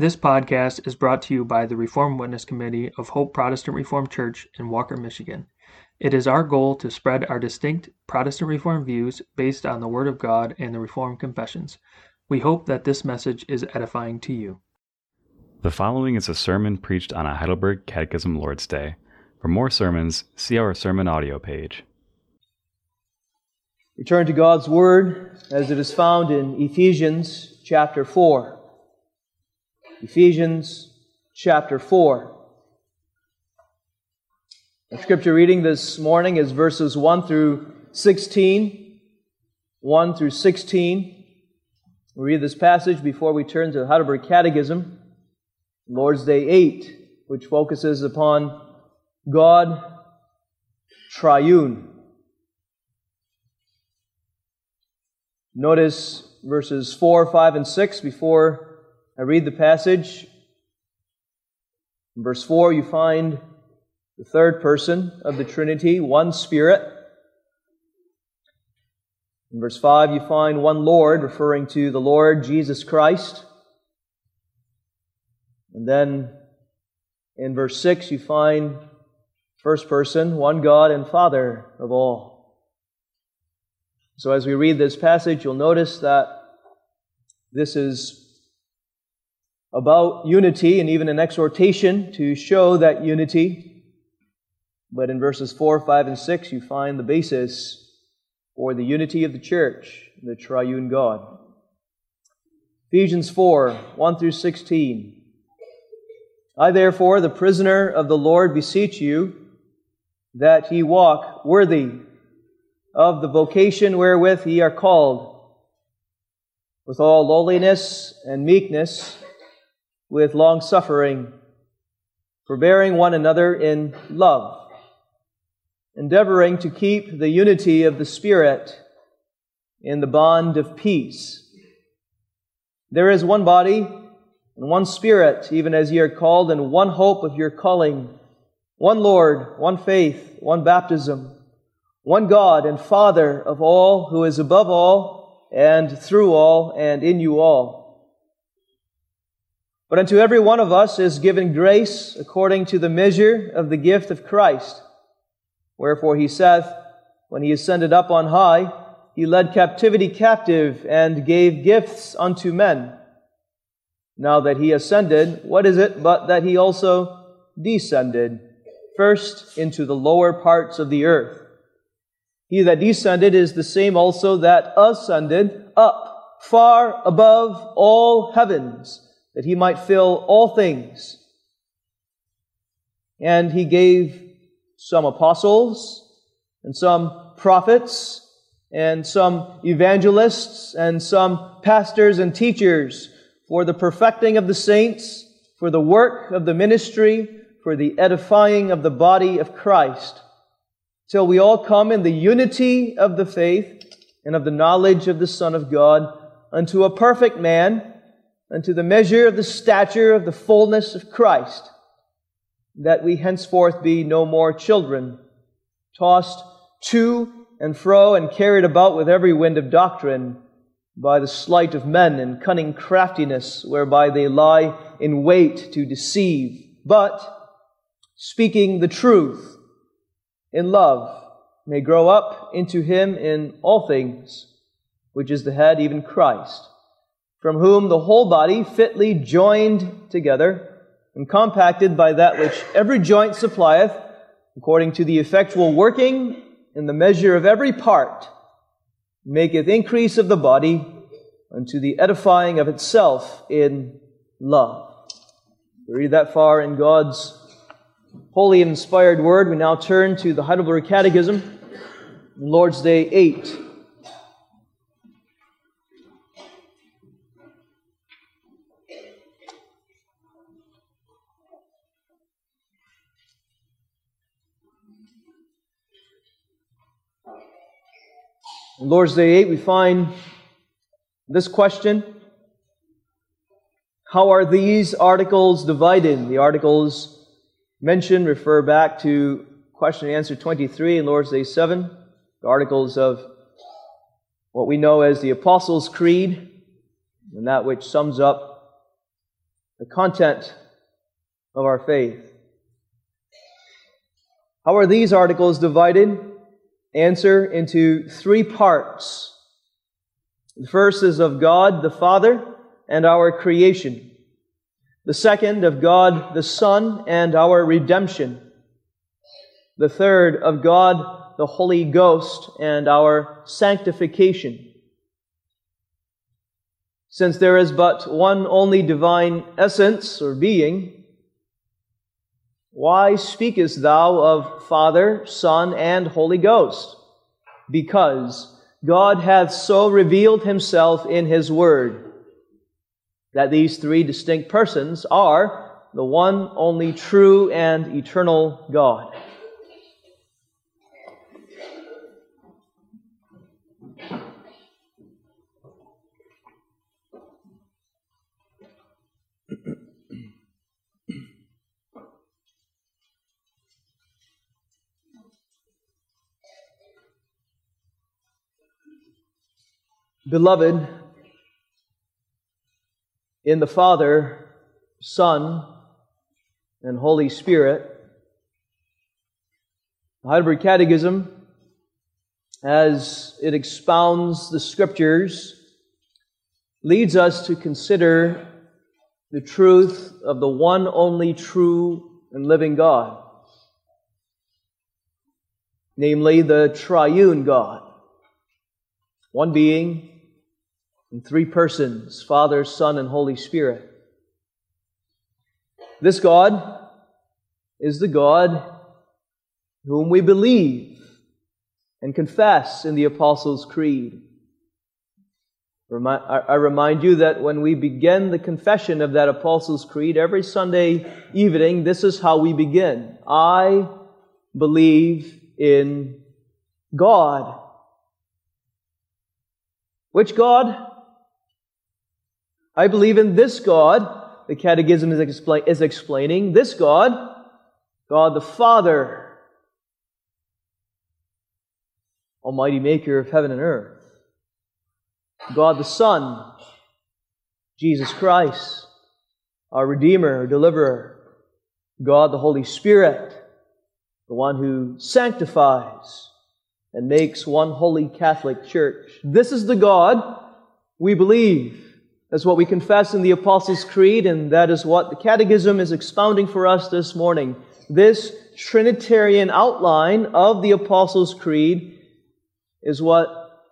This podcast is brought to you by the Reformed Witness Committee of Hope Protestant Reformed Church in Walker, Michigan. It is our goal to spread our distinct Protestant Reformed views based on the Word of God and the Reformed Confessions. We hope that this message is edifying to you. The following is a sermon preached on a Heidelberg Catechism Lord's Day. For more sermons, see our sermon audio page. Return to God's Word as it is found in Ephesians chapter 4. Ephesians chapter 4. Our scripture reading this morning is verses 1 through 16. 1 through 16. We read this passage before we turn to the Heidelberg Catechism, Lord's Day 8, which focuses upon God triune. Notice verses 4, 5, and 6 before I read the passage. In verse 4, you find the third person of the Trinity, one Spirit. In verse 5, you find one Lord, referring to the Lord Jesus Christ. And then in verse 6, you find first person, one God and Father of all. So as we read this passage, you'll notice that this is about unity and even an exhortation to show that unity. But in verses 4, 5, and 6, you find the basis for the unity of the church, the triune God. Ephesians 4, 1 through 16. I therefore, the prisoner of the Lord, beseech you that ye walk worthy of the vocation wherewith ye are called, with all lowliness and meekness with long suffering, forbearing one another in love, endeavoring to keep the unity of the Spirit in the bond of peace. There is one body and one Spirit, even as ye are called, and one hope of your calling, one Lord, one faith, one baptism, one God and Father of all, who is above all, and through all, and in you all but unto every one of us is given grace according to the measure of the gift of Christ. Wherefore he saith, when he ascended up on high, he led captivity captive and gave gifts unto men. Now that he ascended, what is it but that he also descended first into the lower parts of the earth? He that descended is the same also that ascended up far above all heavens that he might fill all things. And he gave some apostles and some prophets and some evangelists and some pastors and teachers for the perfecting of the saints, for the work of the ministry, for the edifying of the body of Christ, till we all come in the unity of the faith and of the knowledge of the Son of God unto a perfect man, unto the measure of the stature of the fullness of Christ, that we henceforth be no more children, tossed to and fro and carried about with every wind of doctrine by the sleight of men and cunning craftiness whereby they lie in wait to deceive, but speaking the truth in love may grow up into him in all things, which is the head, even Christ from whom the whole body, fitly joined together and compacted by that which every joint supplieth, according to the effectual working in the measure of every part, maketh increase of the body unto the edifying of itself in love. We read that far in God's holy and inspired word. We now turn to the Heidelberg Catechism, Lord's Day 8. In Lord's Day 8, we find this question How are these articles divided? The articles mentioned refer back to question and answer 23 in Lord's Day 7, the articles of what we know as the Apostles' Creed, and that which sums up the content of our faith. How are these articles divided? Answer into three parts. The first is of God the Father and our creation. The second of God the Son and our redemption. The third of God the Holy Ghost and our sanctification. Since there is but one only divine essence or being, why speakest thou of Father, Son, and Holy Ghost? Because God hath so revealed himself in his word that these three distinct persons are the one only true and eternal God. Beloved, in the Father, Son, and Holy Spirit, the Heidelberg Catechism, as it expounds the Scriptures, leads us to consider the truth of the one only true and living God, namely the triune God, one being in three persons Father, Son, and Holy Spirit. This God is the God whom we believe and confess in the Apostles' Creed. I remind you that when we begin the confession of that Apostles' Creed every Sunday evening, this is how we begin. I believe in God. Which God? I believe in this God. The Catechism is, is explaining this God, God the Father, Almighty Maker of heaven and earth. God the Son, Jesus Christ, our Redeemer, our Deliverer. God the Holy Spirit, the one who sanctifies and makes one holy Catholic Church. This is the God we believe. That's what we confess in the Apostles' Creed, and that is what the Catechism is expounding for us this morning. This Trinitarian outline of the Apostles' Creed is what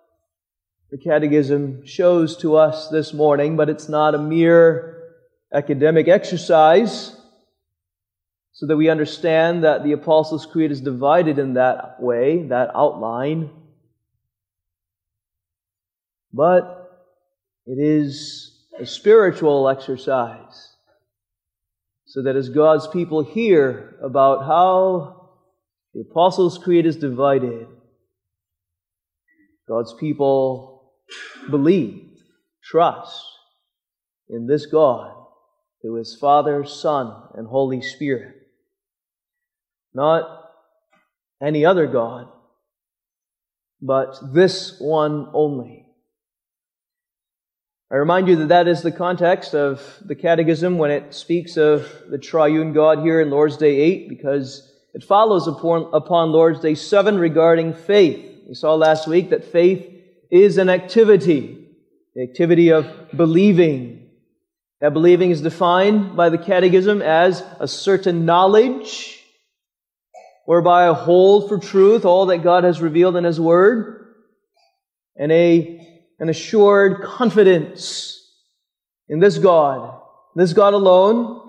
the Catechism shows to us this morning, but it's not a mere academic exercise so that we understand that the Apostles' Creed is divided in that way, that outline. But it is a spiritual exercise. So that as God's people hear about how the Apostles' Creed is divided, God's people believe, trust in this God who is Father, Son, and Holy Spirit. Not any other God, but this one only. I remind you that that is the context of the Catechism when it speaks of the triune God here in Lord's Day 8, because it follows upon, upon Lord's Day 7 regarding faith. We saw last week that faith is an activity, the activity of believing. That believing is defined by the Catechism as a certain knowledge, whereby I hold for truth all that God has revealed in His Word, and a an assured confidence in this God, this God alone,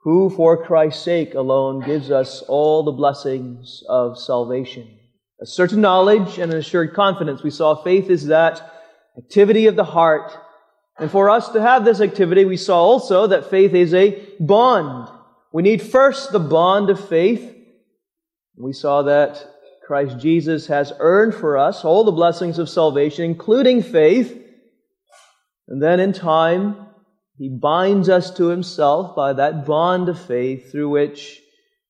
who for Christ's sake alone gives us all the blessings of salvation. A certain knowledge and an assured confidence. We saw faith is that activity of the heart. And for us to have this activity, we saw also that faith is a bond. We need first the bond of faith. We saw that Christ Jesus has earned for us all the blessings of salvation, including faith. And then in time, he binds us to himself by that bond of faith through which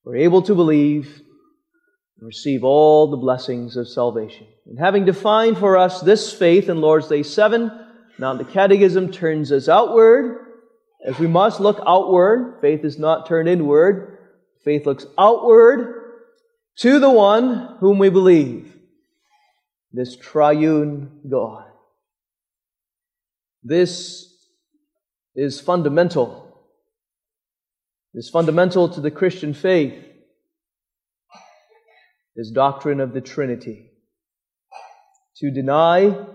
we're able to believe and receive all the blessings of salvation. And having defined for us this faith in Lord's Day 7, Now, the Catechism turns us outward, as we must look outward. Faith is not turned inward. Faith looks outward to the one whom we believe, this triune God. This is fundamental. Is fundamental to the Christian faith. This doctrine of the Trinity. To deny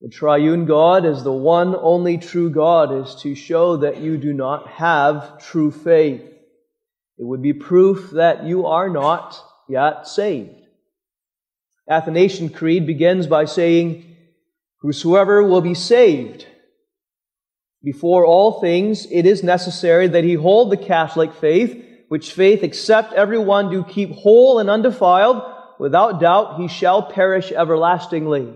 the triune God as the one only true God is to show that you do not have true faith. It would be proof that you are not yet saved. Athanasian Creed begins by saying, Whosoever will be saved, before all things, it is necessary that he hold the Catholic faith, which faith except everyone do keep whole and undefiled, without doubt he shall perish everlastingly.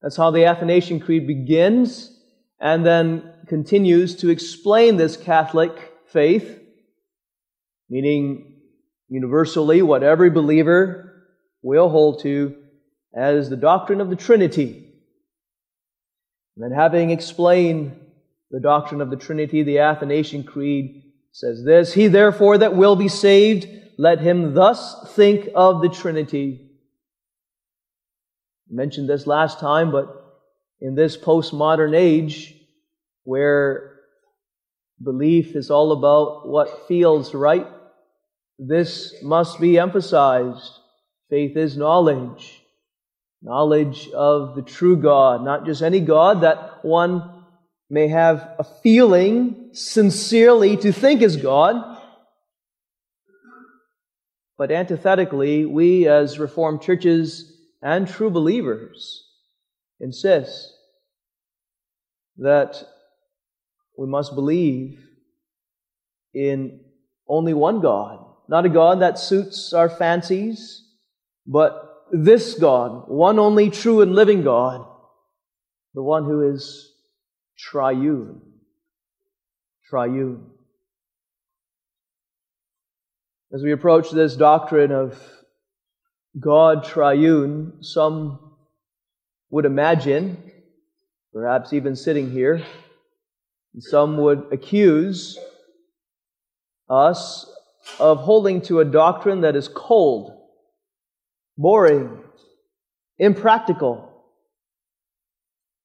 That's how the Athanasian Creed begins and then continues to explain this Catholic faith, meaning universally what every believer will hold to as the doctrine of the Trinity. And then having explained the doctrine of the Trinity, the Athanasian Creed says this, He therefore that will be saved, let him thus think of the Trinity I mentioned this last time, but in this postmodern age where belief is all about what feels right, this must be emphasized. Faith is knowledge. Knowledge of the true God, not just any God that one may have a feeling sincerely to think is God. But antithetically, we as Reformed churches and true believers insist that we must believe in only one God, not a God that suits our fancies, but this God, one only true and living God, the one who is triune. Triune. As we approach this doctrine of God triune, some would imagine, perhaps even sitting here, some would accuse us of holding to a doctrine that is cold, boring, impractical.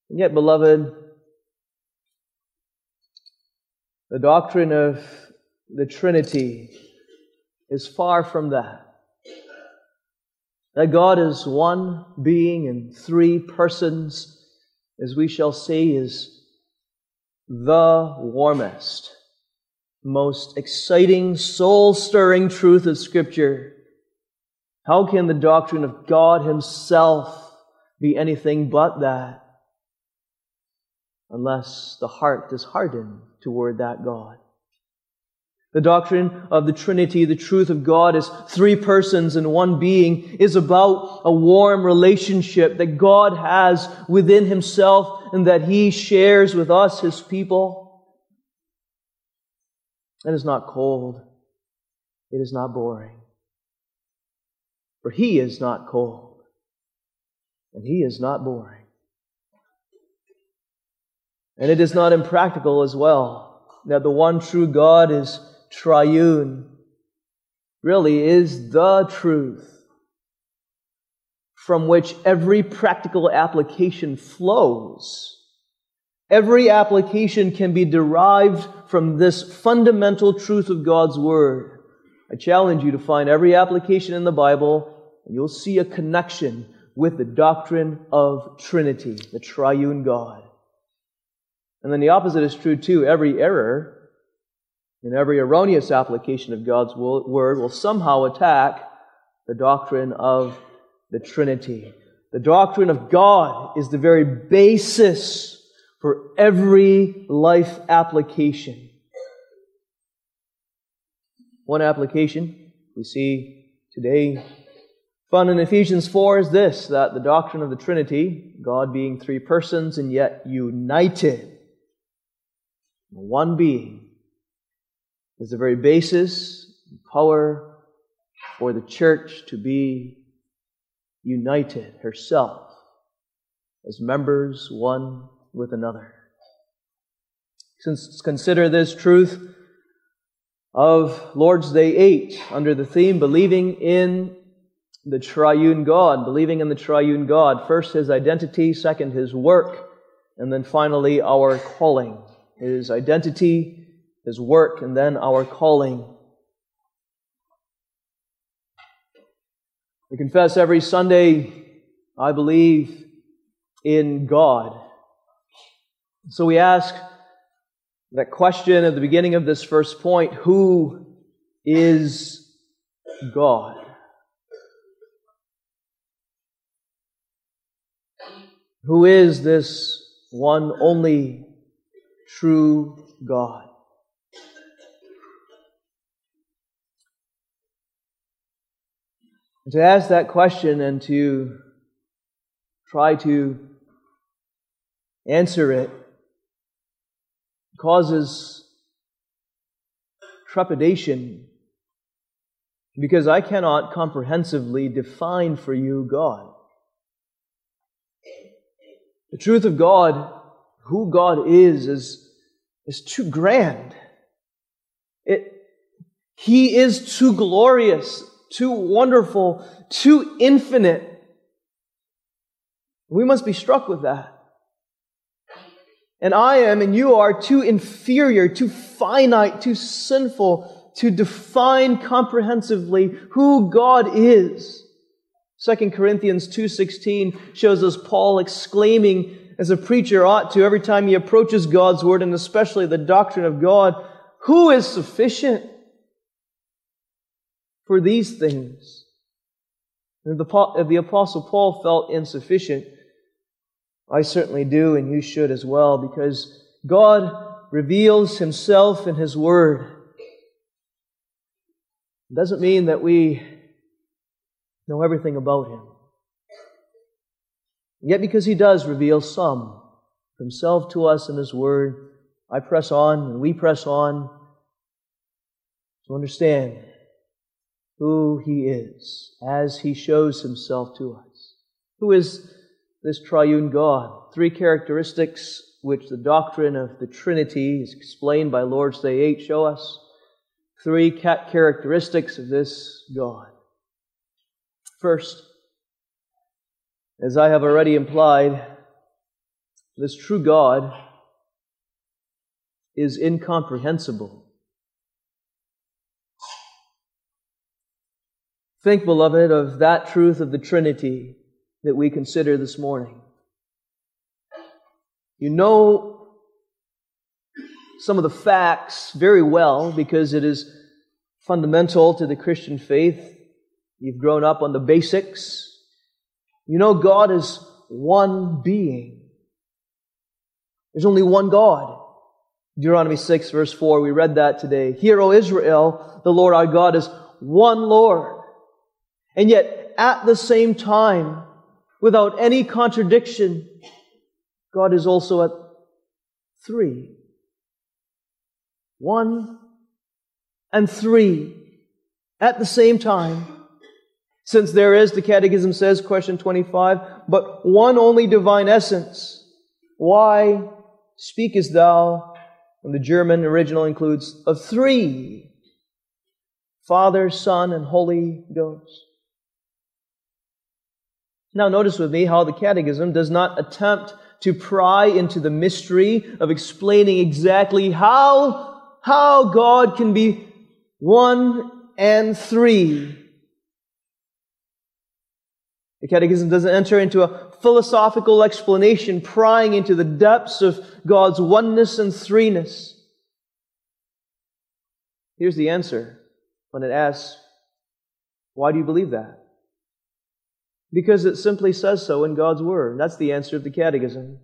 And yet, beloved, the doctrine of the Trinity is far from that. That God is one being in three persons, as we shall see, is the warmest, most exciting, soul stirring truth of Scripture. How can the doctrine of God Himself be anything but that? Unless the heart is hardened toward that God. The doctrine of the Trinity, the truth of God as three persons and one being, is about a warm relationship that God has within Himself and that He shares with us, His people. It is not cold. It is not boring. For He is not cold. And He is not boring. And it is not impractical as well that the one true God is triune really is the truth from which every practical application flows. Every application can be derived from this fundamental truth of God's Word. I challenge you to find every application in the Bible, and you'll see a connection with the doctrine of Trinity, the triune God. And then the opposite is true too. Every error and every erroneous application of God's word will somehow attack the doctrine of the Trinity. The doctrine of God is the very basis for every life application. One application we see today found in Ephesians 4 is this that the doctrine of the Trinity, God being three persons and yet united, one being, is the very basis and power for the church to be united herself as members one with another. Since consider this truth of Lord's Day 8 under the theme believing in the triune God, believing in the triune God. First, his identity, second, his work, and then finally, our calling. His identity, his work, and then our calling. We confess every Sunday, I believe in God. So we ask that question at the beginning of this first point who is God? Who is this one only true God? to ask that question and to try to answer it causes trepidation because I cannot comprehensively define for you God. The truth of God, who God is, is, is too grand. It, he is too glorious, too wonderful, too infinite. We must be struck with that. And I am and you are too inferior, too finite, too sinful to define comprehensively who God is. 2 Corinthians 2:16 shows us Paul exclaiming as a preacher ought to every time he approaches God's word and especially the doctrine of God, who is sufficient for these things? If the, the apostle Paul felt insufficient, I certainly do, and you should as well, because God reveals Himself in His Word. It doesn't mean that we know everything about Him. Yet, because He does reveal some Himself to us in His Word, I press on and we press on to understand who He is as He shows Himself to us. Who is this triune God. Three characteristics which the doctrine of the Trinity is explained by Lord's Day 8 show us. Three characteristics of this God. First, as I have already implied, this true God is incomprehensible. Think, beloved, of that truth of the Trinity that we consider this morning. You know some of the facts very well because it is fundamental to the Christian faith. You've grown up on the basics. You know God is one being. There's only one God. Deuteronomy 6 verse 4, we read that today. Hear, O Israel, the Lord our God is one Lord. And yet, at the same time, without any contradiction, God is also at three. One and three at the same time. Since there is, the Catechism says, question 25, but one only divine essence. Why speakest thou, and the German original includes, of three Father, Son, and Holy Ghost? Now, notice with me how the Catechism does not attempt to pry into the mystery of explaining exactly how, how God can be one and three. The Catechism doesn't enter into a philosophical explanation prying into the depths of God's oneness and threeness. Here's the answer when it asks, Why do you believe that? Because it simply says so in God's Word. That's the answer of the Catechism.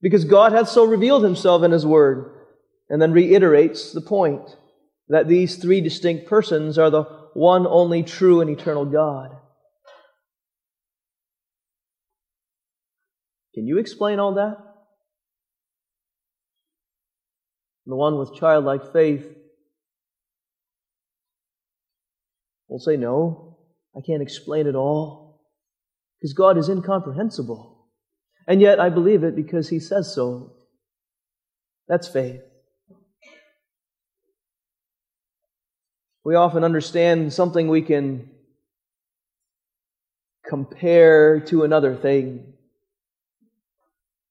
Because God hath so revealed himself in his Word, and then reiterates the point that these three distinct persons are the one only true and eternal God. Can you explain all that? The one with childlike faith will say, No, I can't explain it all. Because God is incomprehensible. And yet I believe it because he says so. That's faith. We often understand something we can compare to another thing.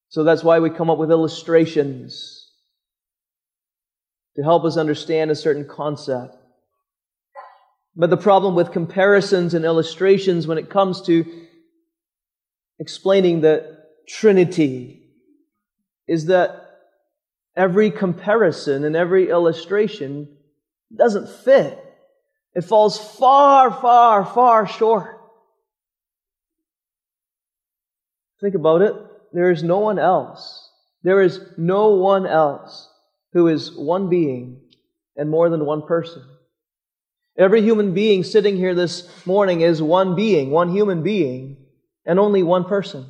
So that's why we come up with illustrations to help us understand a certain concept. But the problem with comparisons and illustrations when it comes to explaining the Trinity is that every comparison and every illustration doesn't fit. It falls far, far, far short. Think about it. There is no one else. There is no one else who is one being and more than one person. Every human being sitting here this morning is one being, one human being, and only one person.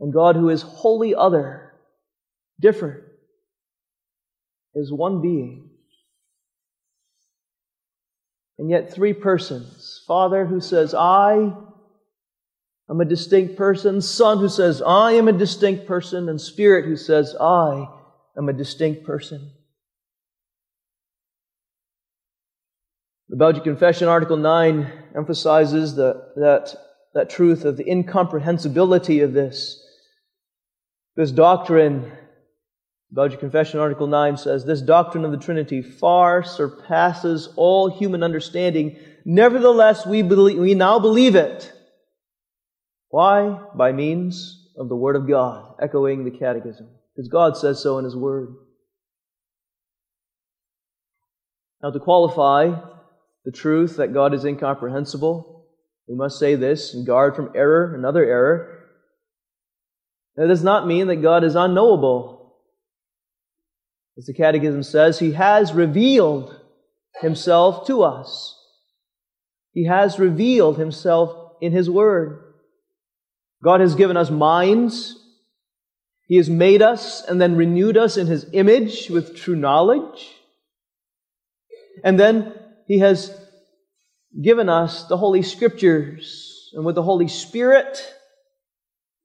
And God, who is wholly other, different, is one being. And yet, three persons Father who says, I am a distinct person, Son who says, I am a distinct person, and Spirit who says, I am a distinct person. The Belgic Confession, Article 9, emphasizes the, that, that truth of the incomprehensibility of this. This doctrine, Belgic Confession, Article 9 says, This doctrine of the Trinity far surpasses all human understanding. Nevertheless, we, believe, we now believe it. Why? By means of the Word of God, echoing the Catechism. Because God says so in His Word. Now, to qualify the truth that God is incomprehensible, we must say this and guard from error, another error. That does not mean that God is unknowable. As the Catechism says, He has revealed Himself to us. He has revealed Himself in His Word. God has given us minds. He has made us and then renewed us in His image with true knowledge. And then he has given us the Holy Scriptures, and with the Holy Spirit,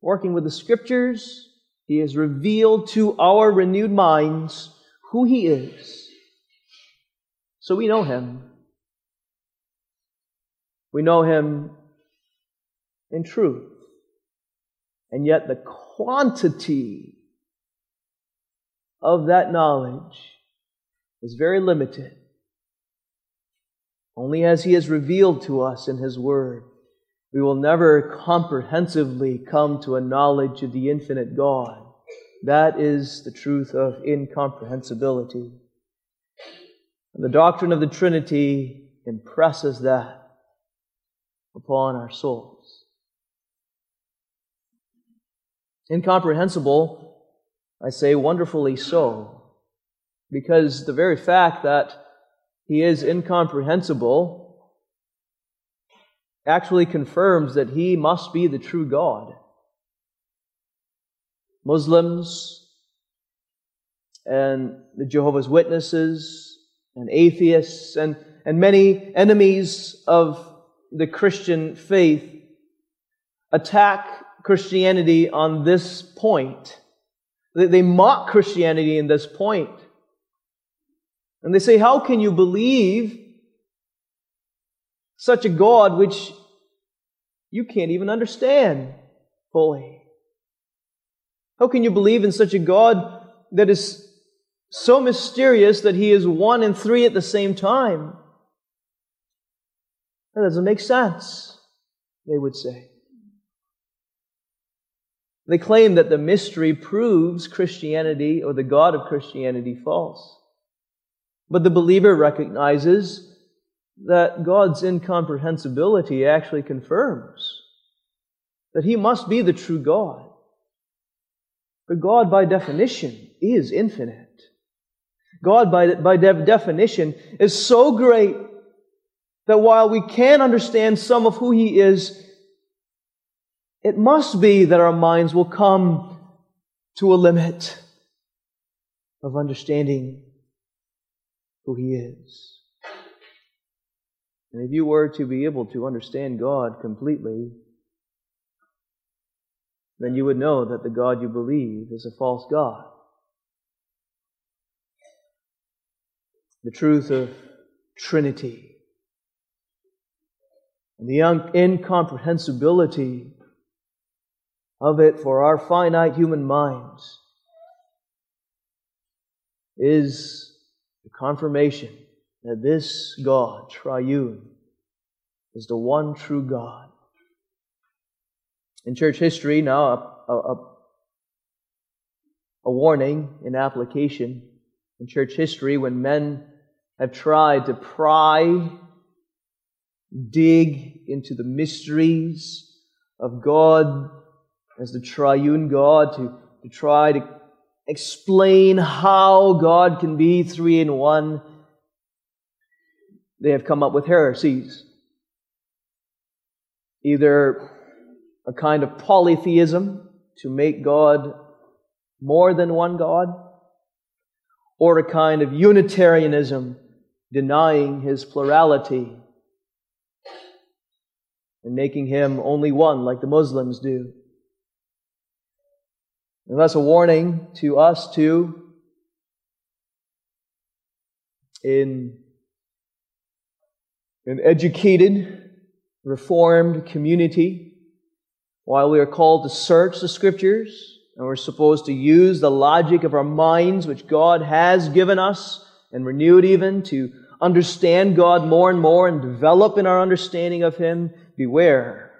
working with the Scriptures, He has revealed to our renewed minds who He is. So we know Him. We know Him in truth. And yet the quantity of that knowledge is very limited. Only as He has revealed to us in His Word. We will never comprehensively come to a knowledge of the infinite God. That is the truth of incomprehensibility. And the doctrine of the Trinity impresses that upon our souls. Incomprehensible, I say wonderfully so, because the very fact that he is incomprehensible, actually confirms that he must be the true God. Muslims and the Jehovah's Witnesses and atheists and, and many enemies of the Christian faith attack Christianity on this point. They, they mock Christianity in this point. And they say, How can you believe such a God which you can't even understand fully? How can you believe in such a God that is so mysterious that he is one and three at the same time? That doesn't make sense, they would say. They claim that the mystery proves Christianity or the God of Christianity false. But the believer recognizes that God's incomprehensibility actually confirms that He must be the true God. But God, by definition, is infinite. God, by, by de- definition, is so great that while we can understand some of who He is, it must be that our minds will come to a limit of understanding who He is. And if you were to be able to understand God completely, then you would know that the God you believe is a false God. The truth of Trinity and the incomprehensibility of it for our finite human minds is the confirmation that this God, triune, is the one true God. In church history, now a, a, a warning in application. In church history, when men have tried to pry, dig into the mysteries of God as the triune God, to, to try to explain how God can be three in one, they have come up with heresies. Either a kind of polytheism to make God more than one God, or a kind of Unitarianism denying his plurality and making him only one like the Muslims do. And that's a warning to us too in an educated, reformed community. While we are called to search the scriptures and we're supposed to use the logic of our minds, which God has given us and renewed even to understand God more and more and develop in our understanding of Him, beware.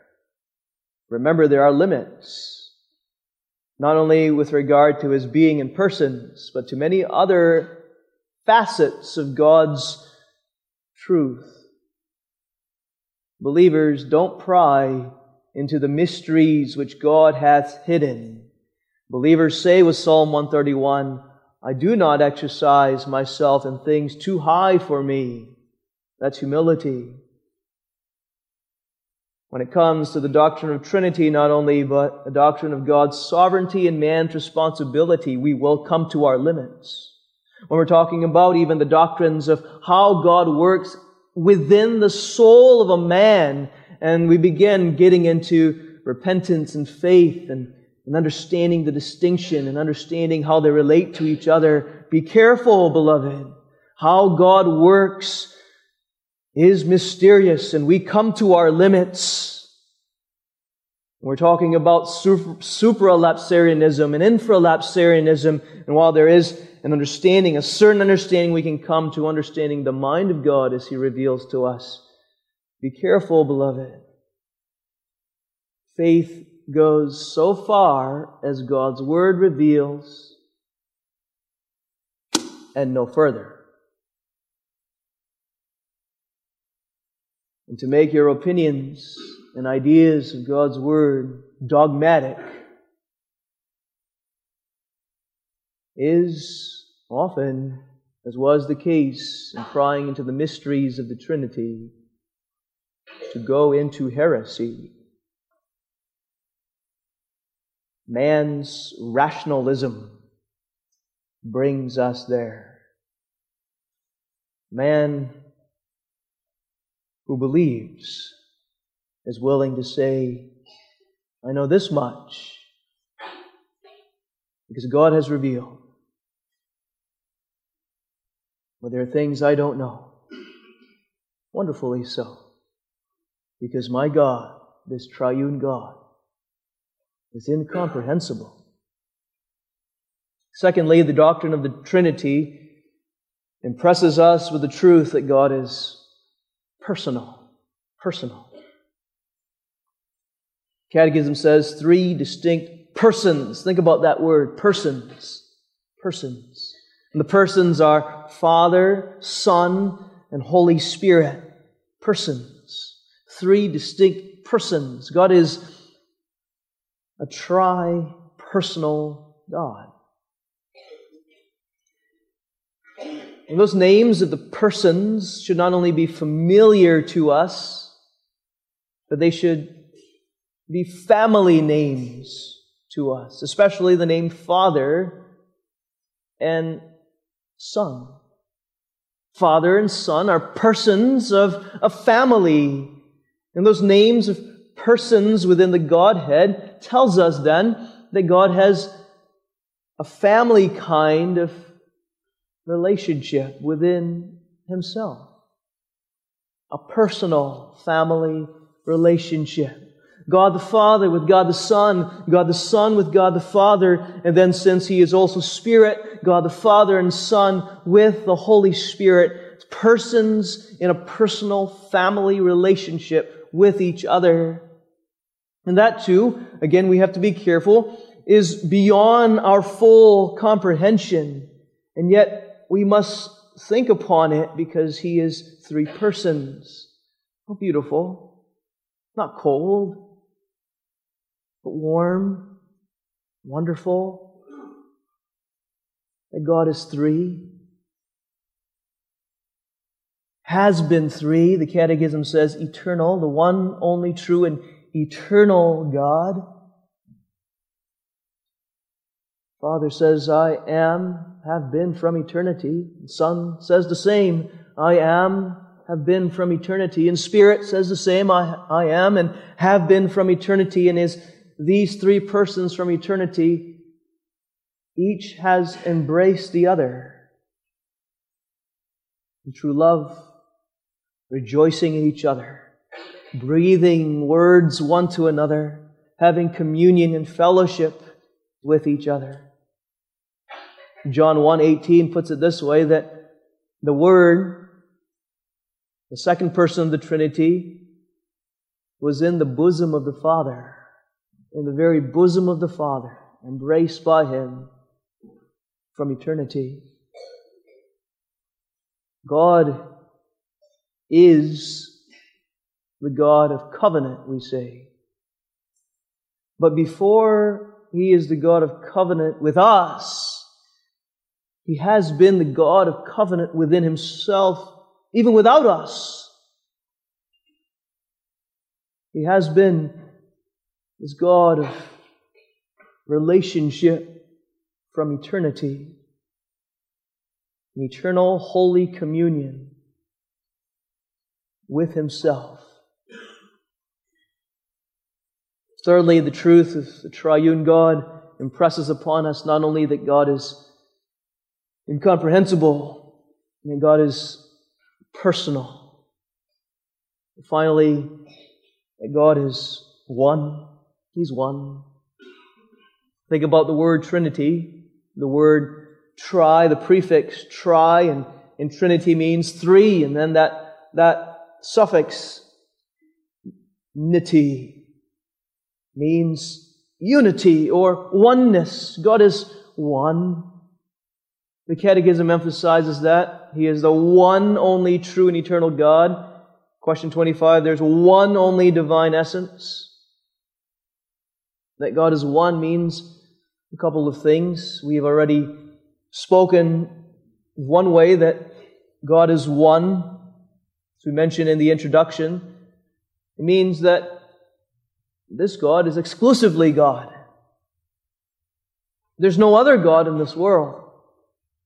Remember, there are limits not only with regard to his being and persons, but to many other facets of God's truth. Believers, don't pry into the mysteries which God hath hidden. Believers say with Psalm 131, I do not exercise myself in things too high for me. That's humility when it comes to the doctrine of Trinity, not only, but the doctrine of God's sovereignty and man's responsibility, we will come to our limits. When we're talking about even the doctrines of how God works within the soul of a man, and we begin getting into repentance and faith and, and understanding the distinction and understanding how they relate to each other, be careful, beloved, how God works is mysterious and we come to our limits. We're talking about supralapsarianism and infralapsarianism, and while there is an understanding, a certain understanding, we can come to understanding the mind of God as He reveals to us. Be careful, beloved. Faith goes so far as God's Word reveals and no further. And to make your opinions and ideas of God's Word dogmatic is often, as was the case in prying into the mysteries of the Trinity, to go into heresy. Man's rationalism brings us there. Man who believes is willing to say, I know this much because God has revealed. But there are things I don't know. Wonderfully so. Because my God, this triune God, is incomprehensible. Secondly, the doctrine of the Trinity impresses us with the truth that God is personal. Personal. Catechism says three distinct persons. Think about that word persons. Persons. And the persons are Father, Son, and Holy Spirit. Persons. Three distinct persons. God is a tri personal God. And those names of the persons should not only be familiar to us, but they should be family names to us, especially the name Father and Son. Father and Son are persons of a family. And those names of persons within the Godhead tells us then that God has a family kind of relationship within Himself. A personal family relationship. God the Father with God the Son, God the Son with God the Father, and then since He is also Spirit, God the Father and Son with the Holy Spirit, persons in a personal family relationship with each other. And that too, again, we have to be careful, is beyond our full comprehension. And yet we must think upon it because He is three persons. How beautiful. Not cold, but warm, wonderful. That God is three. Has been three. The Catechism says eternal, the one only true and eternal God. Father says, I am, have been from eternity. The Son says the same, I am, have been from eternity. And Spirit says the same, I, I am and have been from eternity and is these three persons from eternity, each has embraced the other. In true love, rejoicing in each other, breathing words one to another, having communion and fellowship with each other. John 1:18 puts it this way that the word the second person of the Trinity was in the bosom of the Father in the very bosom of the Father, embraced by Him from eternity. God is the God of covenant, we say. But before He is the God of covenant with us, He has been the God of covenant within Himself, even without us. He has been is God of relationship from eternity, an eternal holy communion with Himself. Thirdly, the truth of the triune God impresses upon us not only that God is incomprehensible, and God is personal. Finally, that God is one. He's one. Think about the word Trinity. The word tri, the prefix tri, and in Trinity means three, and then that, that suffix nity means unity or oneness. God is one. The Catechism emphasizes that. He is the one only true and eternal God. Question 25, there's one only divine essence. That God is one means a couple of things. We have already spoken one way that God is one, as we mentioned in the introduction. It means that this God is exclusively God. There's no other God in this world.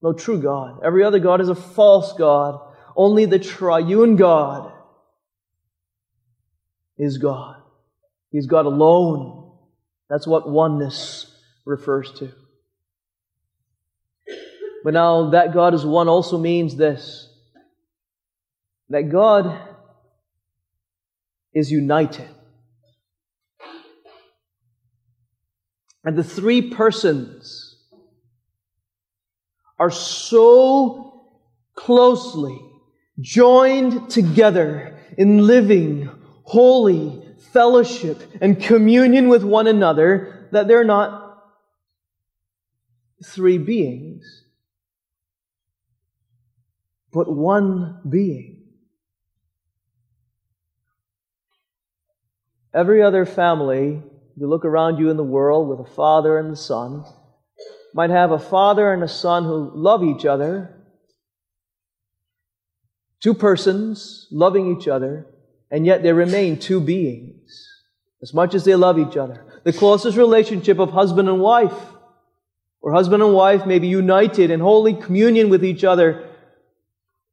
No true God. Every other God is a false God. Only the triune God is God. He's God alone. That's what oneness refers to. But now that God is one also means this that God is united. And the three persons are so closely joined together in living, holy, fellowship and communion with one another that they're not three beings, but one being. Every other family, you look around you in the world with a father and a son, might have a father and a son who love each other, two persons loving each other, and yet they remain two beings, as much as they love each other. The closest relationship of husband and wife, or husband and wife may be united in holy communion with each other.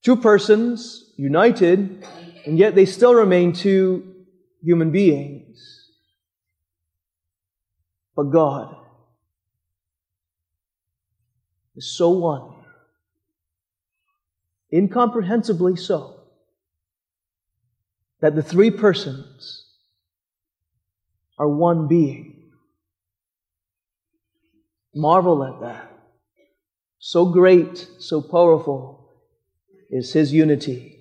Two persons united, and yet they still remain two human beings. But God is so one, incomprehensibly so, that the three persons are one being. Marvel at that. So great, so powerful is His unity.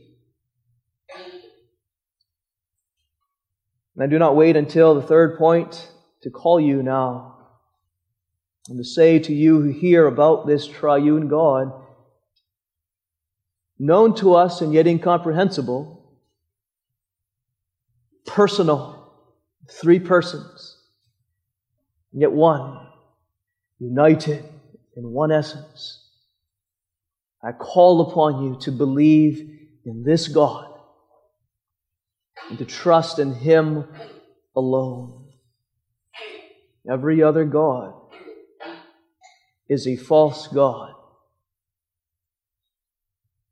And I do not wait until the third point to call you now and to say to you who hear about this triune God, known to us and yet incomprehensible, personal, three persons, and yet one, united in one essence. I call upon you to believe in this God and to trust in Him alone. Every other God is a false God.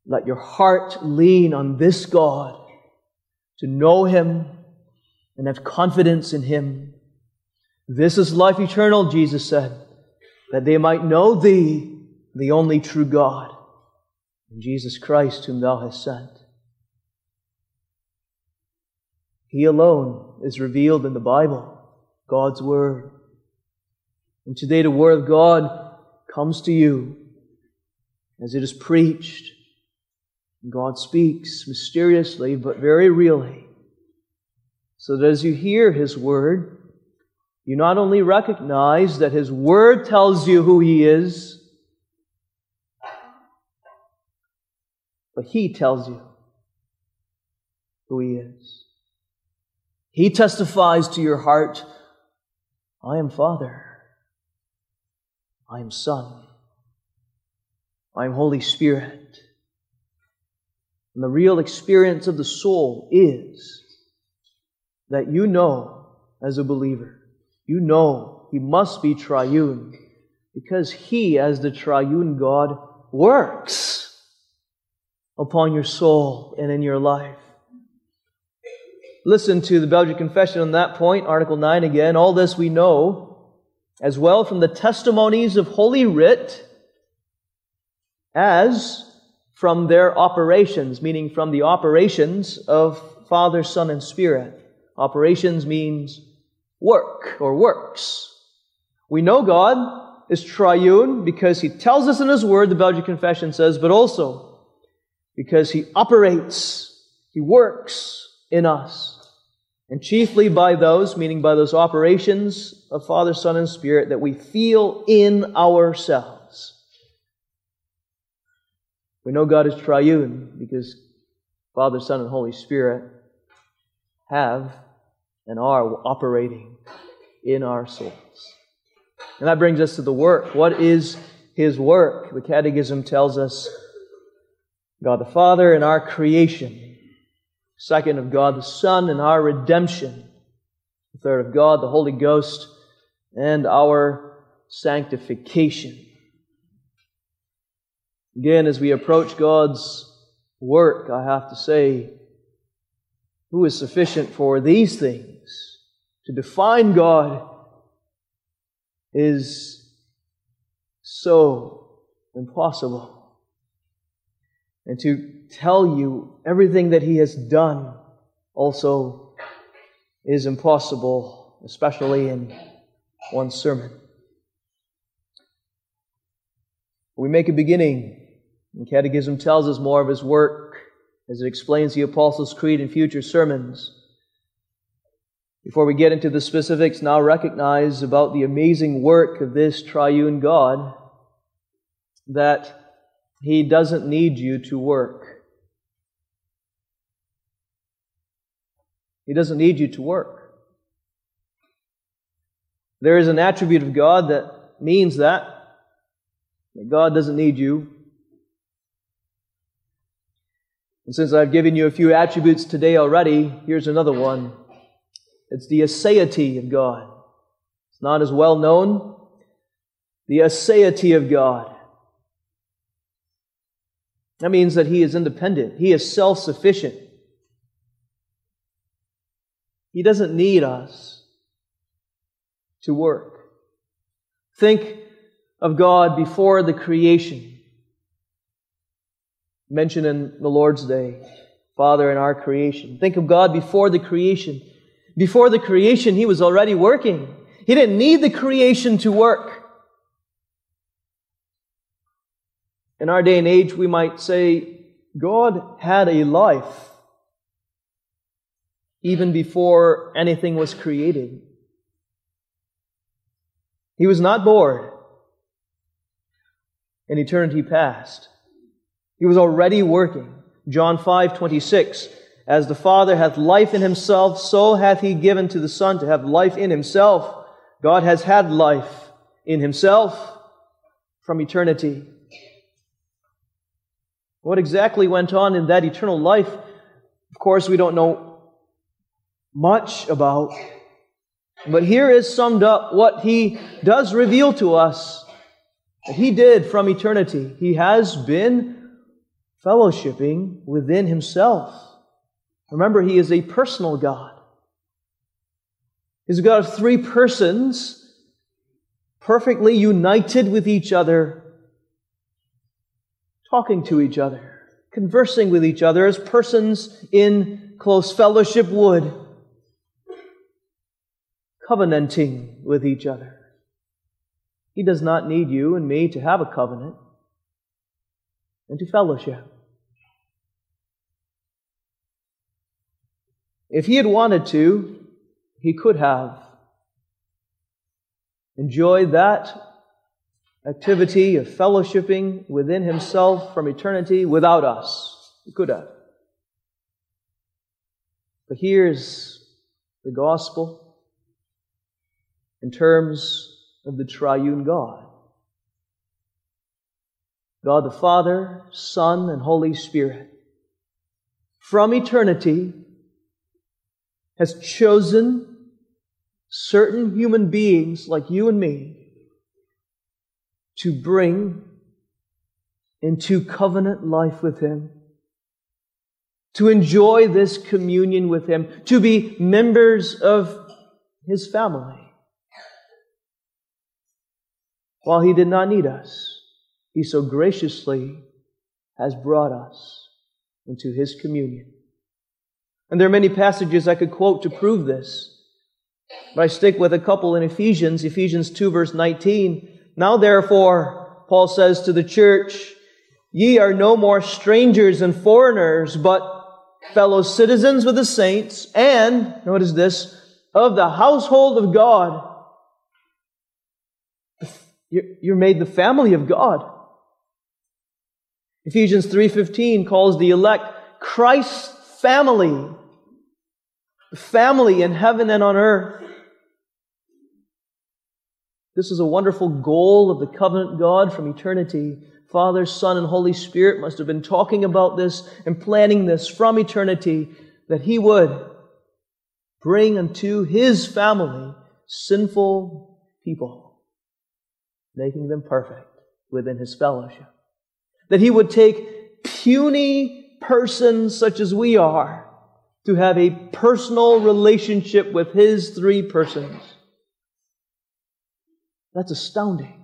Let your heart lean on this God to know Him and have confidence in Him. This is life eternal, Jesus said, that they might know Thee, the only true God, and Jesus Christ, whom Thou hast sent. He alone is revealed in the Bible, God's Word. And today the Word of God comes to you as it is preached. God speaks mysteriously but very really. So that as you hear His Word, you not only recognize that His Word tells you who He is, but He tells you who He is. He testifies to your heart, I am Father. I am Son. I am Holy Spirit. And the real experience of the soul is that you know as a believer, you know He must be triune because He, as the triune God, works upon your soul and in your life. Listen to the Belgic Confession on that point, Article 9 again. All this we know as well from the testimonies of Holy Writ as from their operations, meaning from the operations of Father, Son, and Spirit. Operations means work or works. We know God is triune because He tells us in His Word, the Belgic Confession says, but also because He operates, He works in us and chiefly by those, meaning by those operations of Father, Son, and Spirit that we feel in ourselves. We know God is triune because Father, Son, and Holy Spirit have and are operating in our souls. And that brings us to the work. What is His work? The Catechism tells us God the Father in our creation Second, of God the Son and our redemption. Third, of God the Holy Ghost and our sanctification. Again, as we approach God's work, I have to say, who is sufficient for these things? To define God is so impossible. And to tell you everything that he has done also is impossible, especially in one sermon. We make a beginning. The Catechism tells us more of his work as it explains the Apostles' Creed in future sermons. Before we get into the specifics, now recognize about the amazing work of this triune God that he doesn't need you to work. He doesn't need you to work. There is an attribute of God that means that, that God doesn't need you. And since I've given you a few attributes today already, here's another one. It's the aseity of God. It's not as well known. The aseity of God. That means that He is independent. He is self sufficient. He doesn't need us to work. Think of God before the creation. Mentioned in the Lord's Day, Father in our creation. Think of God before the creation. Before the creation, He was already working. He didn't need the creation to work. In our day and age, we might say God had a life even before anything was created. He was not bored in eternity past. He was already working. John 5 26. As the Father hath life in himself, so hath he given to the Son to have life in himself. God has had life in himself from eternity. What exactly went on in that eternal life, of course, we don't know much about. But here is summed up what he does reveal to us that he did from eternity. He has been fellowshipping within himself. Remember, he is a personal God. He's a God of three persons, perfectly united with each other talking to each other, conversing with each other as persons in close fellowship would, covenanting with each other. He does not need you and me to have a covenant and to fellowship. If he had wanted to, he could have enjoyed that activity of fellowshipping within himself from eternity without us. He could have. But here's the gospel in terms of the triune God. God the Father, Son, and Holy Spirit, from eternity, has chosen certain human beings like you and me to bring into covenant life with Him, to enjoy this communion with Him, to be members of His family. While He did not need us, He so graciously has brought us into His communion. And there are many passages I could quote to prove this. But I stick with a couple in Ephesians, Ephesians 2 verse 19. Now therefore, Paul says to the church, ye are no more strangers and foreigners, but fellow citizens with the saints, and, notice this, of the household of God. You're made the family of God. Ephesians 3.15 calls the elect Christ's family. Family in heaven and on earth. This is a wonderful goal of the covenant God from eternity. Father, Son, and Holy Spirit must have been talking about this and planning this from eternity that He would bring unto His family sinful people, making them perfect within His fellowship. That He would take puny persons such as we are to have a personal relationship with His three persons that's astounding.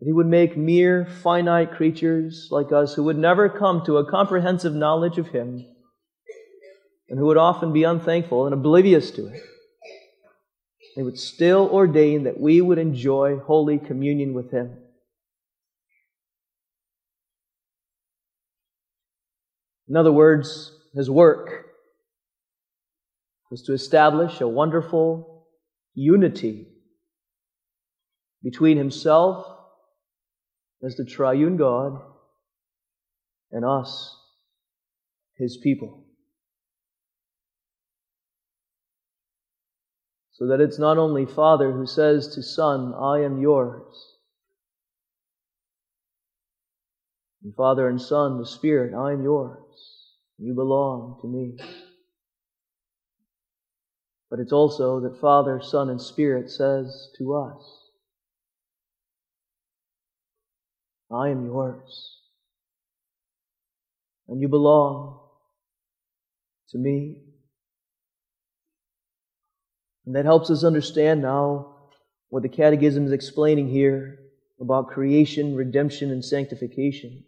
That he would make mere finite creatures like us who would never come to a comprehensive knowledge of him and who would often be unthankful and oblivious to it. He would still ordain that we would enjoy holy communion with him. In other words, his work was to establish a wonderful unity between himself as the triune God and us, his people. So that it's not only Father who says to Son, I am yours. And Father and Son, the Spirit, I am yours. You belong to me. But it's also that Father, Son, and Spirit says to us, I am yours. And you belong to me. And that helps us understand now what the Catechism is explaining here about creation, redemption, and sanctification.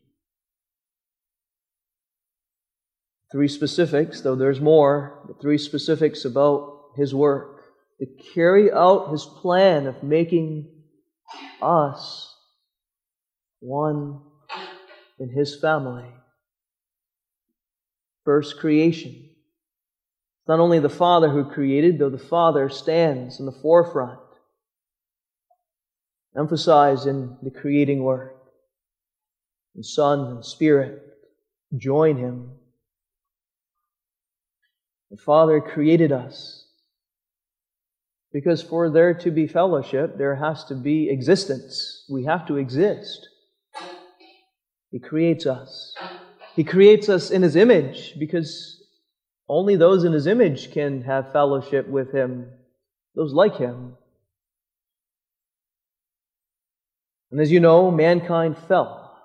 Three specifics, though there's more, but three specifics about His work to carry out His plan of making us one in His family. First, creation. It's not only the Father who created, though the Father stands in the forefront, emphasized in the creating work. The Son and Spirit join Him. The Father created us because for there to be fellowship, there has to be existence. We have to exist. He creates us. He creates us in His image because only those in His image can have fellowship with Him, those like Him. And as you know, mankind fell.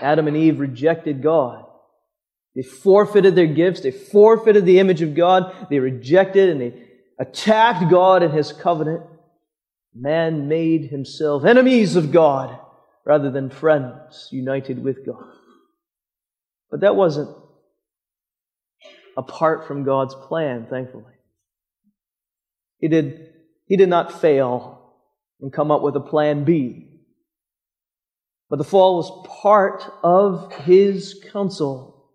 Adam and Eve rejected God. They forfeited their gifts. They forfeited the image of God. They rejected and they attacked God and His covenant. Man made himself enemies of God rather than friends united with God. But that wasn't apart from God's plan, thankfully. He did, he did not fail and come up with a plan B. But the fall was part of his counsel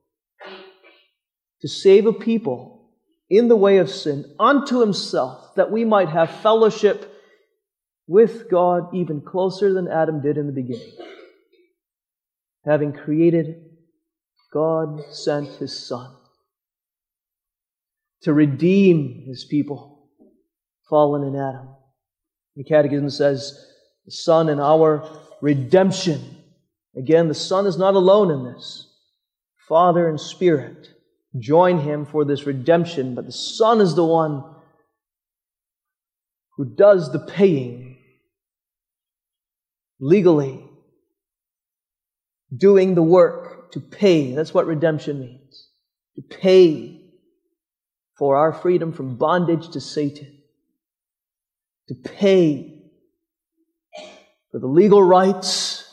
to save a people in the way of sin unto himself, that we might have fellowship with God even closer than Adam did in the beginning. Having created, God sent his Son to redeem his people fallen in Adam. The Catechism says, the Son in our redemption. Again, the Son is not alone in this. Father and Spirit join him for this redemption, but the Son is the one who does the paying legally, doing the work to pay. That's what redemption means. To pay for our freedom from bondage to Satan. To pay for the legal rights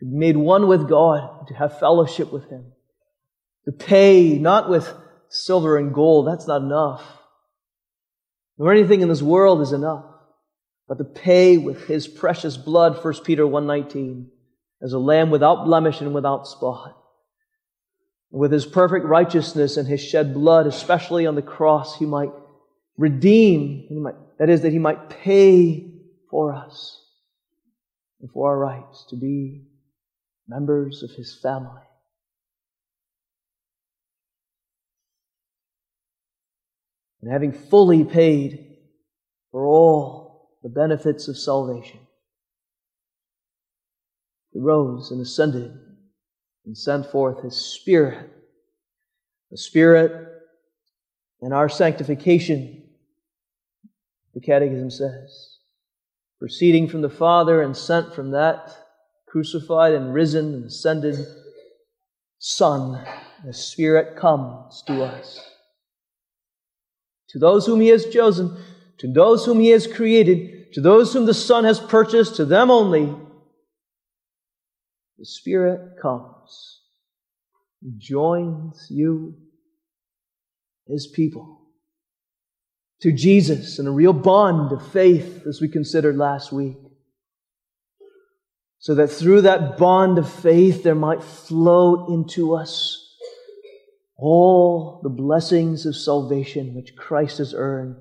to be made one with God, to have fellowship with Him. To pay not with silver and gold, that's not enough. Nor anything in this world is enough but to pay with his precious blood, 1 Peter 1.19, as a lamb without blemish and without spot. With his perfect righteousness and his shed blood, especially on the cross, he might redeem, he might, that is, that he might pay for us and for our rights to be members of his family. And having fully paid for all the benefits of salvation. He rose and ascended and sent forth His Spirit. The Spirit and our sanctification, the Catechism says, proceeding from the Father and sent from that crucified and risen and ascended Son, the Spirit comes to us. To those whom He has chosen, to those whom he has created, to those whom the Son has purchased, to them only, the Spirit comes, joins you, his people, to Jesus in a real bond of faith, as we considered last week. So that through that bond of faith, there might flow into us all the blessings of salvation which Christ has earned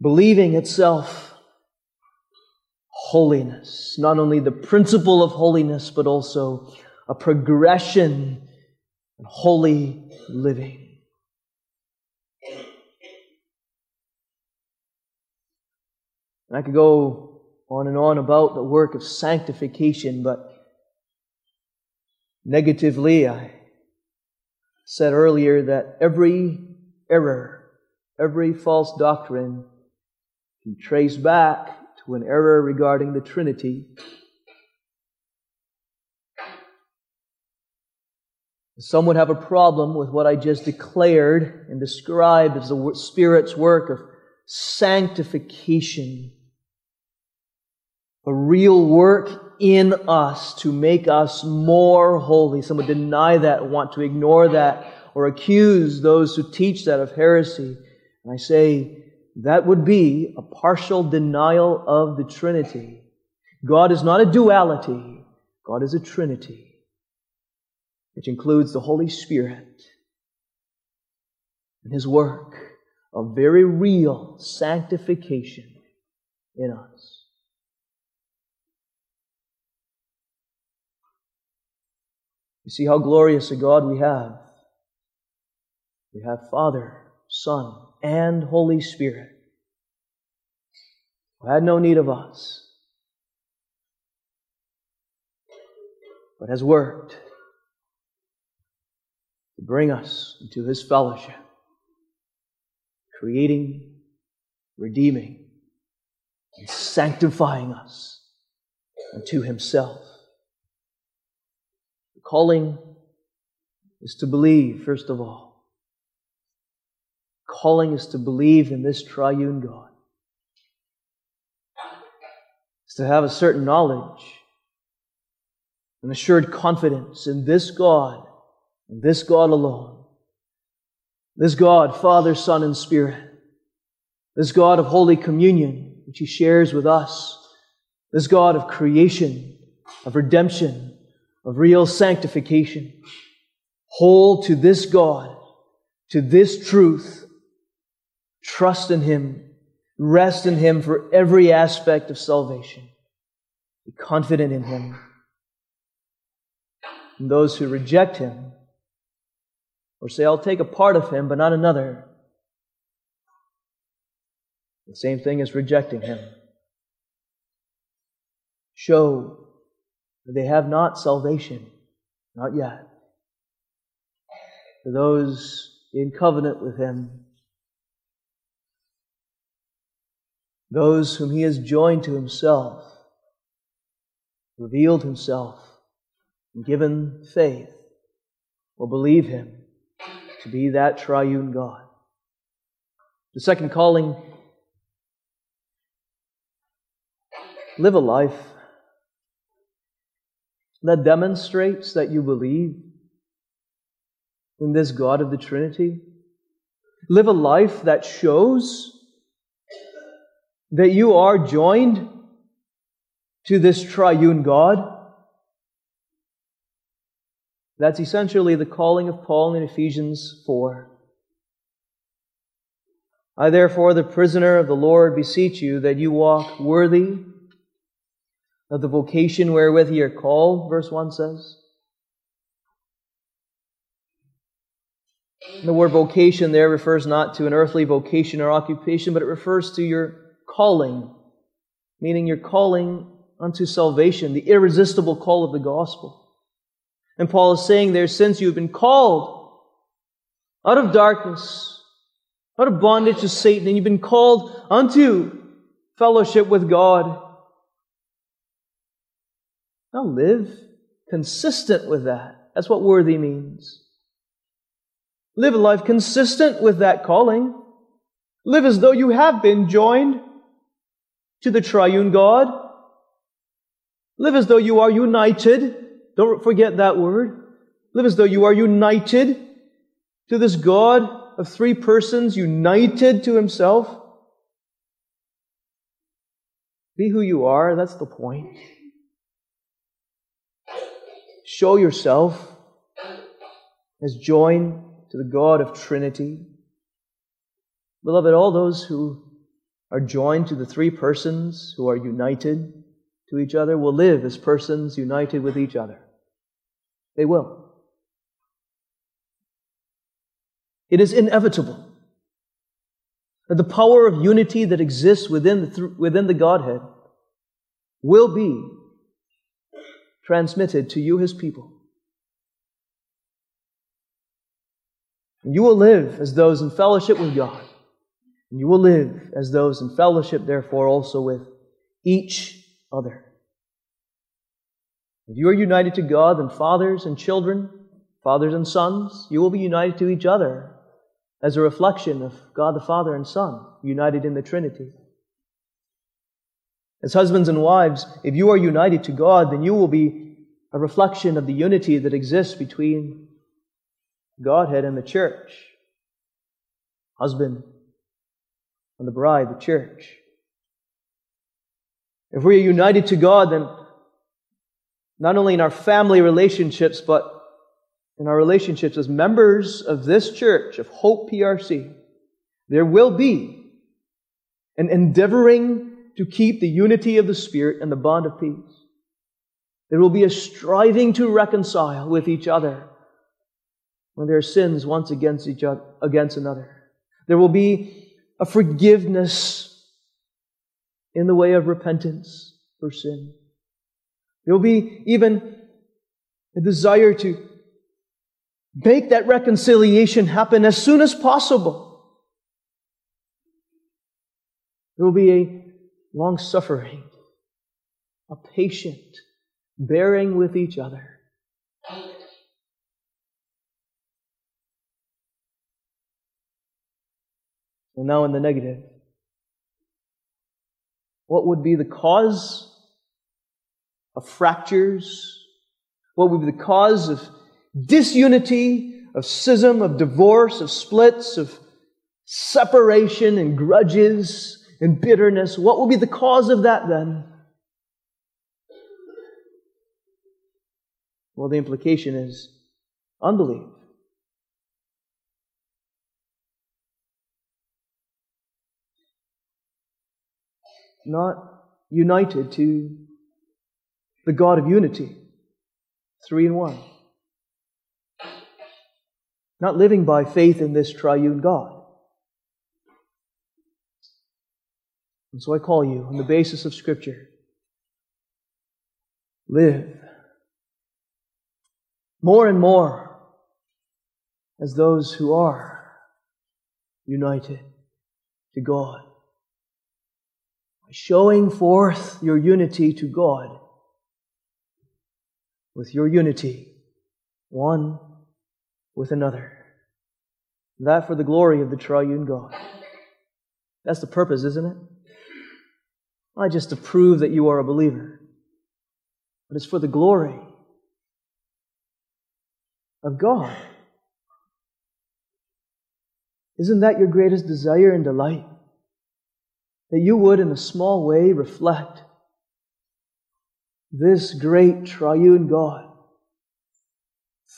Believing itself holiness, not only the principle of holiness, but also a progression in holy living. And I could go on and on about the work of sanctification, but negatively, I said earlier that every error, every false doctrine can trace back to an error regarding the Trinity. Some would have a problem with what I just declared and described as the Spirit's work of sanctification. A real work in us to make us more holy. Some would deny that, want to ignore that, or accuse those who teach that of heresy. And I say, that would be a partial denial of the Trinity. God is not a duality. God is a Trinity, which includes the Holy Spirit and His work of very real sanctification in us. You see how glorious a God we have. We have Father, Son, and Holy Spirit who had no need of us, but has worked to bring us into His fellowship, creating, redeeming, and sanctifying us unto Himself. Calling is to believe, first of all. Calling is to believe in this triune God. Is to have a certain knowledge, an assured confidence in this God, and this God alone. This God, Father, Son, and Spirit. This God of Holy Communion, which He shares with us. This God of creation, of redemption, of real sanctification. Hold to this God, to this truth. Trust in Him. Rest in Him for every aspect of salvation. Be confident in Him. And those who reject Him, or say, I'll take a part of Him, but not another, the same thing as rejecting Him. Show they have not salvation, not yet to those in covenant with him, those whom he has joined to himself, revealed himself, and given faith, will believe him to be that triune God. The second calling live a life that demonstrates that you believe in this God of the Trinity. Live a life that shows that you are joined to this triune God. That's essentially the calling of Paul in Ephesians 4. I therefore, the prisoner of the Lord, beseech you that you walk worthy of the vocation wherewith ye are called, verse 1 says. The word vocation there refers not to an earthly vocation or occupation, but it refers to your calling, meaning your calling unto salvation, the irresistible call of the gospel. And Paul is saying there, since you've been called out of darkness, out of bondage to Satan, and you've been called unto fellowship with God, now live consistent with that. That's what worthy means. Live a life consistent with that calling. Live as though you have been joined to the triune God. Live as though you are united. Don't forget that word. Live as though you are united to this God of three persons, united to Himself. Be who you are, that's the point. Show yourself as joined to the God of Trinity. Beloved, all those who are joined to the three persons who are united to each other will live as persons united with each other. They will. It is inevitable that the power of unity that exists within the, th- within the Godhead will be transmitted to you, His people. And you will live as those in fellowship with God. And you will live as those in fellowship, therefore, also with each other. If you are united to God, then fathers and children, Fathers and sons, you will be united to each other as a reflection of God the Father and Son, united in the Trinity. As husbands and wives, if you are united to God, then you will be a reflection of the unity that exists between Godhead and the church. Husband and the bride, the church. If we are united to God, then not only in our family relationships, but in our relationships as members of this church, of Hope PRC, there will be an endeavoring to keep the unity of the Spirit and the bond of peace. There will be a striving to reconcile with each other when there are sins once against each other, against another. There will be a forgiveness in the way of repentance for sin. There will be even a desire to make that reconciliation happen as soon as possible. There will be a long suffering, a patient bearing with each other. And now in the negative. What would be the cause of fractures? What would be the cause of disunity, of schism, of divorce, of splits, of separation and grudges and bitterness? What will be the cause of that then? Well, the implication is unbelief. Not united to the God of unity, three in one. Not living by faith in this triune God. And so I call you, on the basis of Scripture, live more and more as those who are united to God. By showing forth your unity to God with your unity, one with another. That for the glory of the triune God. That's the purpose, isn't it? Not just to prove that you are a believer, but it's for the glory of God. Isn't that your greatest desire and delight? That you would, in a small way, reflect this great triune God.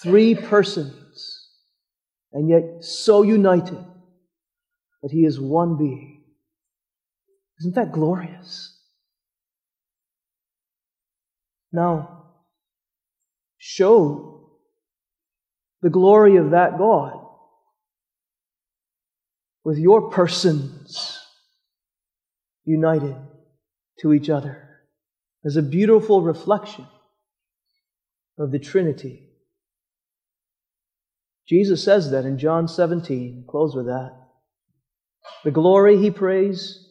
Three persons, and yet so united that He is one being. Isn't that glorious? Now, show the glory of that God with your persons united to each other as a beautiful reflection of the Trinity. Jesus says that in John 17. Close with that. The glory he prays,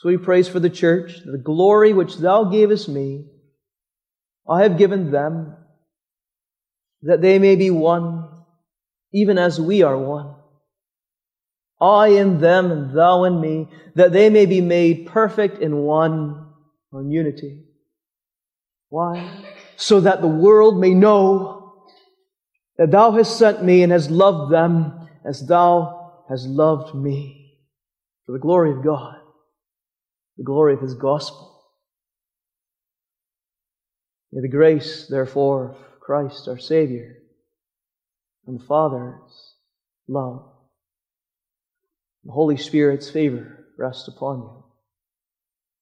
so he prays for the church, the glory which thou gavest me, I have given them that they may be one, even as we are one. I in them and thou in me, that they may be made perfect in one, on unity. Why? So that the world may know that thou hast sent me and hast loved them as thou hast loved me. For the glory of God, the glory of his gospel. May the grace, therefore, of Christ our Savior and the Father's love, the Holy Spirit's favor rest upon you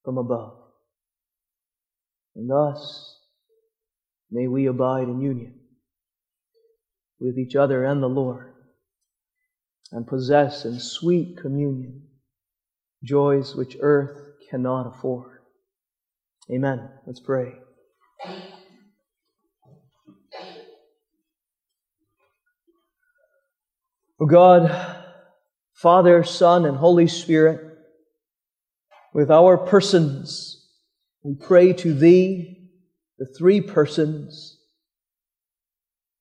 from above. And thus may we abide in union with each other and the Lord and possess in sweet communion joys which earth cannot afford. Amen. Let's pray. O God, Father, Son, and Holy Spirit, with our persons, we pray to Thee, the three persons.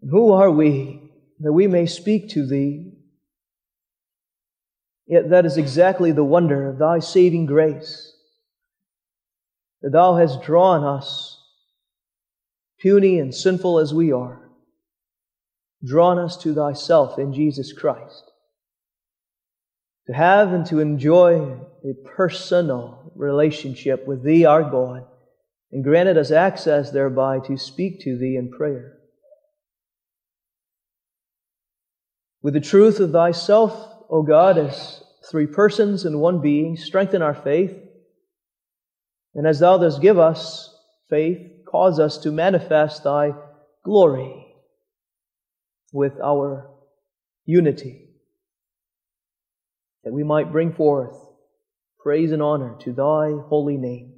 Who are we that we may speak to thee. Yet that is exactly the wonder of thy saving grace, that thou hast drawn us, puny and sinful as we are, drawn us to thyself in Jesus Christ. To have and to enjoy a personal relationship with thee, our God, and granted us access thereby to speak to thee in prayer. With the truth of thyself, O God, as three persons in one being, strengthen our faith. And as thou dost give us faith, cause us to manifest thy glory with our unity, that we might bring forth praise and honor to thy holy name.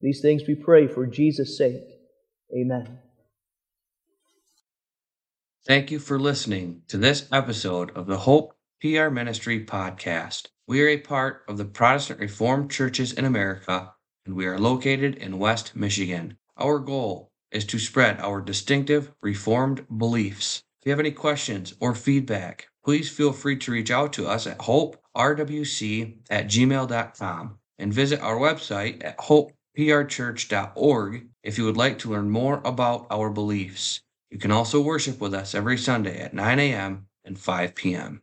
These things we pray for Jesus' sake. Amen. Thank you for listening to this episode of the Hope PR Ministry podcast. We are a part of the Protestant Reformed Churches in America, and we are located in West Michigan. Our goal is to spread our distinctive Reformed beliefs. If you have any questions or feedback, please feel free to reach out to us at hopeprc at gmail.com and visit our website at hopeprchurch.org if you would like to learn more about our beliefs. You can also worship with us every Sunday at 9 a.m. and 5 p.m.